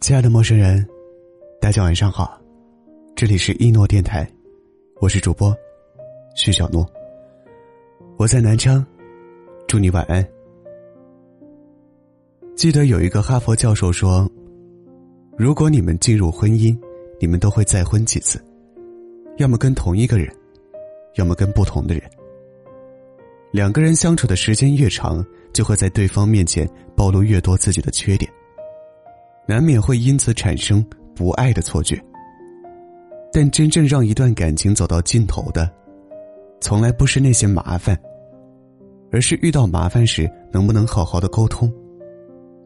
亲爱的陌生人，大家晚上好，这里是一诺电台，我是主播徐小诺。我在南昌，祝你晚安。记得有一个哈佛教授说，如果你们进入婚姻，你们都会再婚几次，要么跟同一个人，要么跟不同的人。两个人相处的时间越长，就会在对方面前暴露越多自己的缺点。难免会因此产生不爱的错觉，但真正让一段感情走到尽头的，从来不是那些麻烦，而是遇到麻烦时能不能好好的沟通。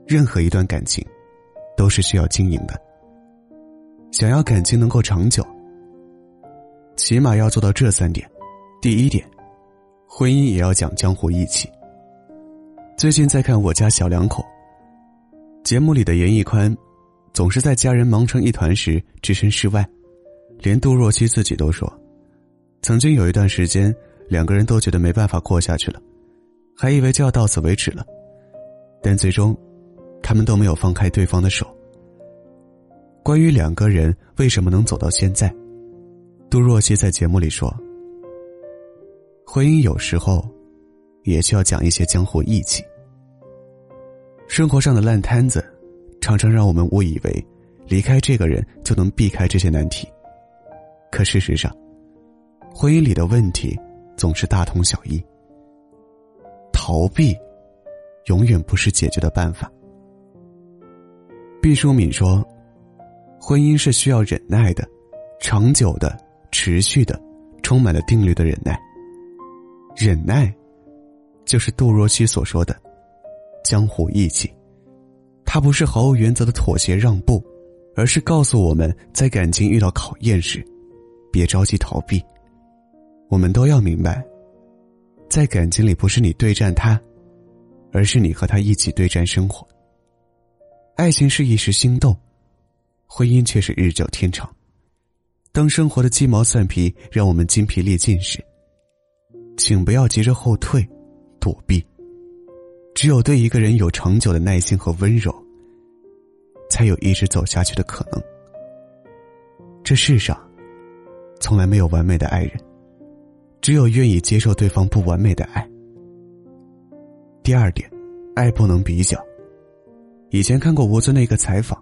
任何一段感情，都是需要经营的。想要感情能够长久，起码要做到这三点：第一点，婚姻也要讲江湖义气。最近在看《我家小两口》。节目里的严屹宽，总是在家人忙成一团时置身事外，连杜若溪自己都说，曾经有一段时间，两个人都觉得没办法过下去了，还以为就要到此为止了，但最终，他们都没有放开对方的手。关于两个人为什么能走到现在，杜若溪在节目里说，婚姻有时候，也需要讲一些江湖义气。生活上的烂摊子，常常让我们误以为，离开这个人就能避开这些难题。可事实上，婚姻里的问题总是大同小异。逃避，永远不是解决的办法。毕淑敏说：“婚姻是需要忍耐的，长久的、持续的、充满了定律的忍耐。忍耐，就是杜若溪所说的。”江湖义气，它不是毫无原则的妥协让步，而是告诉我们在感情遇到考验时，别着急逃避。我们都要明白，在感情里不是你对战他，而是你和他一起对战生活。爱情是一时心动，婚姻却是日久天长。当生活的鸡毛蒜皮让我们精疲力尽时，请不要急着后退，躲避。只有对一个人有长久的耐心和温柔，才有一直走下去的可能。这世上，从来没有完美的爱人，只有愿意接受对方不完美的爱。第二点，爱不能比较。以前看过吴尊的一个采访，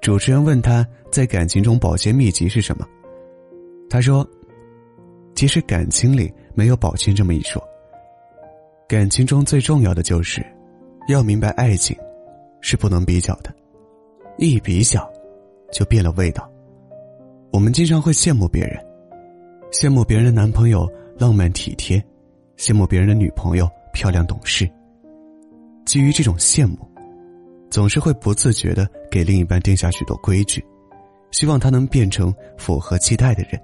主持人问他在感情中保鲜秘籍是什么，他说：“其实感情里没有保鲜这么一说。”感情中最重要的就是，要明白爱情是不能比较的，一比较就变了味道。我们经常会羡慕别人，羡慕别人的男朋友浪漫体贴，羡慕别人的女朋友漂亮懂事。基于这种羡慕，总是会不自觉的给另一半定下许多规矩，希望他能变成符合期待的人，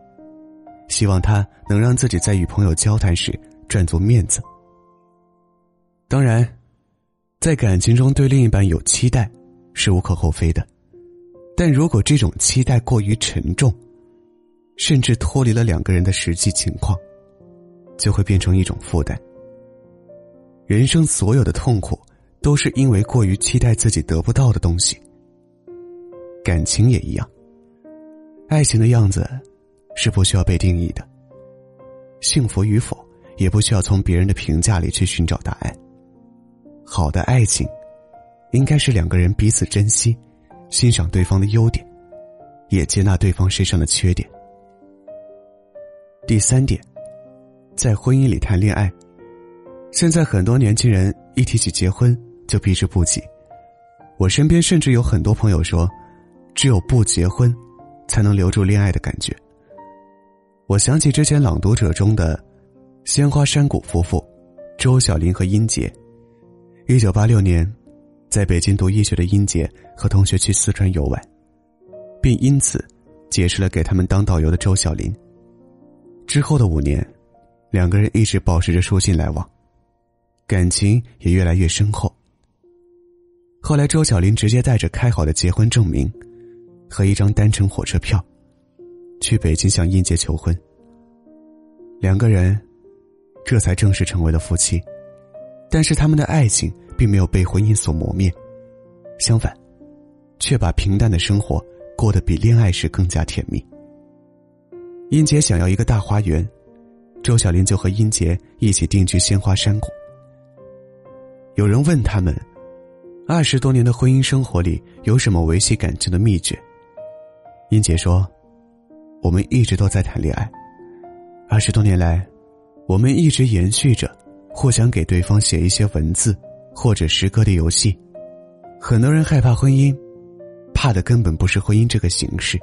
希望他能让自己在与朋友交谈时赚足面子。当然，在感情中对另一半有期待是无可厚非的，但如果这种期待过于沉重，甚至脱离了两个人的实际情况，就会变成一种负担。人生所有的痛苦，都是因为过于期待自己得不到的东西。感情也一样，爱情的样子是不需要被定义的，幸福与否也不需要从别人的评价里去寻找答案。好的爱情，应该是两个人彼此珍惜，欣赏对方的优点，也接纳对方身上的缺点。第三点，在婚姻里谈恋爱，现在很多年轻人一提起结婚就避之不及。我身边甚至有很多朋友说，只有不结婚，才能留住恋爱的感觉。我想起之前《朗读者》中的鲜花山谷夫妇，周小林和殷杰。一九八六年，在北京读医学的英杰和同学去四川游玩，并因此结识了给他们当导游的周小林。之后的五年，两个人一直保持着书信来往，感情也越来越深厚。后来，周小林直接带着开好的结婚证明和一张单程火车票，去北京向英杰求婚。两个人这才正式成为了夫妻。但是他们的爱情并没有被婚姻所磨灭，相反，却把平淡的生活过得比恋爱时更加甜蜜。英杰想要一个大花园，周小玲就和英杰一起定居鲜花山谷。有人问他们，二十多年的婚姻生活里有什么维系感情的秘诀？英杰说：“我们一直都在谈恋爱，二十多年来，我们一直延续着互相给对方写一些文字或者诗歌的游戏。”很多人害怕婚姻，怕的根本不是婚姻这个形式，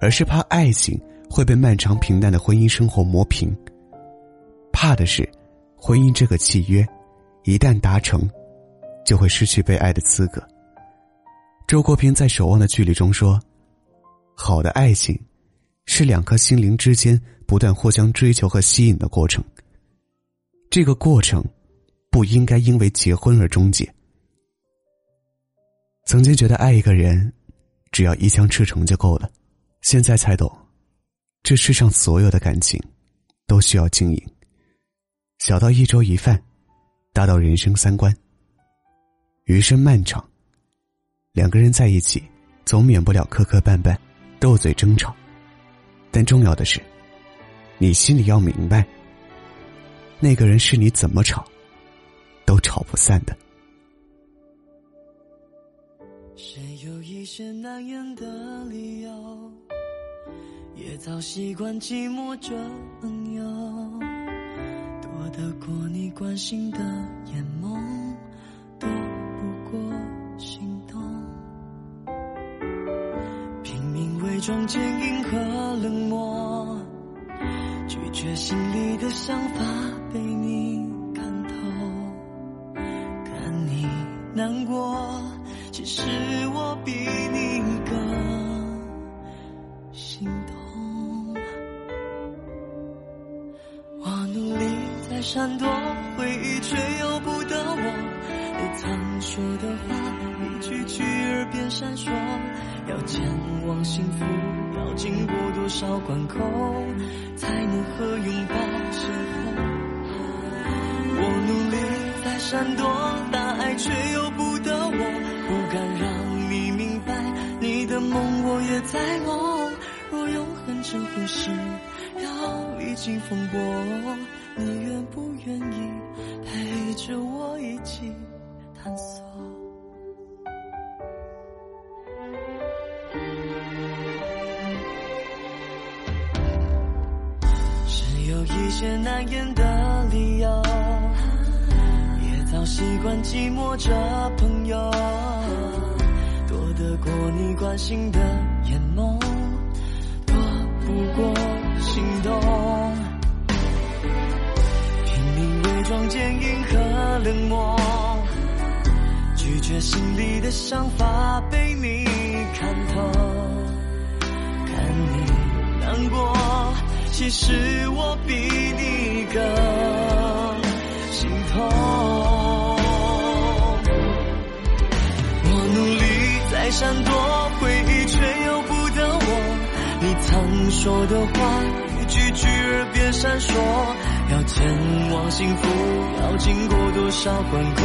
而是怕爱情会被漫长平淡的婚姻生活磨平。怕的是，婚姻这个契约，一旦达成，就会失去被爱的资格。周国平在《守望的距离》中说：“好的爱情，是两颗心灵之间不断互相追求和吸引的过程。这个过程，不应该因为结婚而终结。”曾经觉得爱一个人，只要一腔赤诚就够了，现在才懂，这世上所有的感情，都需要经营。小到一粥一饭，大到人生三观。余生漫长，两个人在一起，总免不了磕磕绊绊、斗嘴争吵，但重要的是，你心里要明白，那个人是你怎么吵，都吵不散的。谁有一些难言的理由，也早习惯寂寞这朋友，躲得过你关心的眼眸，躲不过心动。拼命伪装坚难过。其实我比你更心痛，我努力在闪躲回忆，却由不得我。你曾说的话，一句句耳边闪烁。要前往幸福，要经过多少关口，才能和拥抱邂逅？我努力闪躲大爱，却由不得我。不敢让你明白，你的梦我也在梦。若永恒这回事要历经风波，你愿不愿意陪着我一起探索？是有一些难言的习惯寂寞着朋友，躲得过你关心的眼眸，躲不过心动。拼命伪装坚硬和冷漠，拒绝心里的想法被你看透。看你难过，其实我比你更心痛。在闪躲回忆，却由不得我。你曾说的话，一句句耳边闪烁。要前往幸福，要经过多少关口，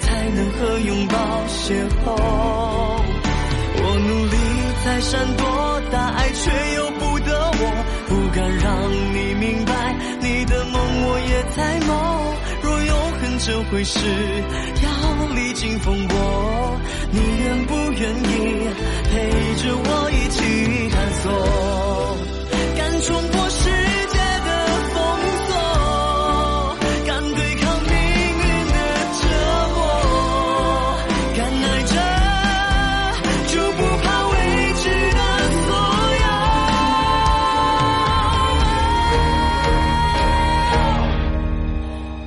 才能和拥抱邂逅？我努力在闪躲大爱，却由不得我。不敢让你明白，你的梦我也在梦。若永恒这回事，要历经风波。愿意陪着我一起探索？敢冲破世界的封锁，敢对抗命运的折磨，敢爱着就不怕未知的所有。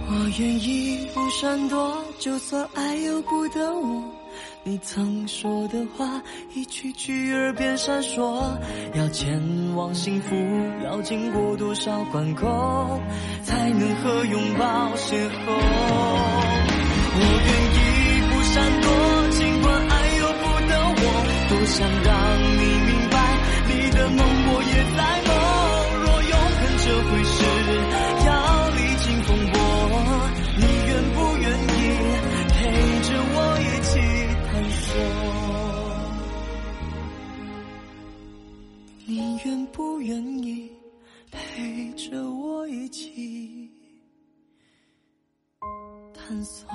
我愿意不闪躲，就算爱由不得我。你曾说的话，一句句耳边闪烁。要前往幸福，要经过多少关口，才能和拥抱邂逅？我愿愿不愿意陪着我一起探索。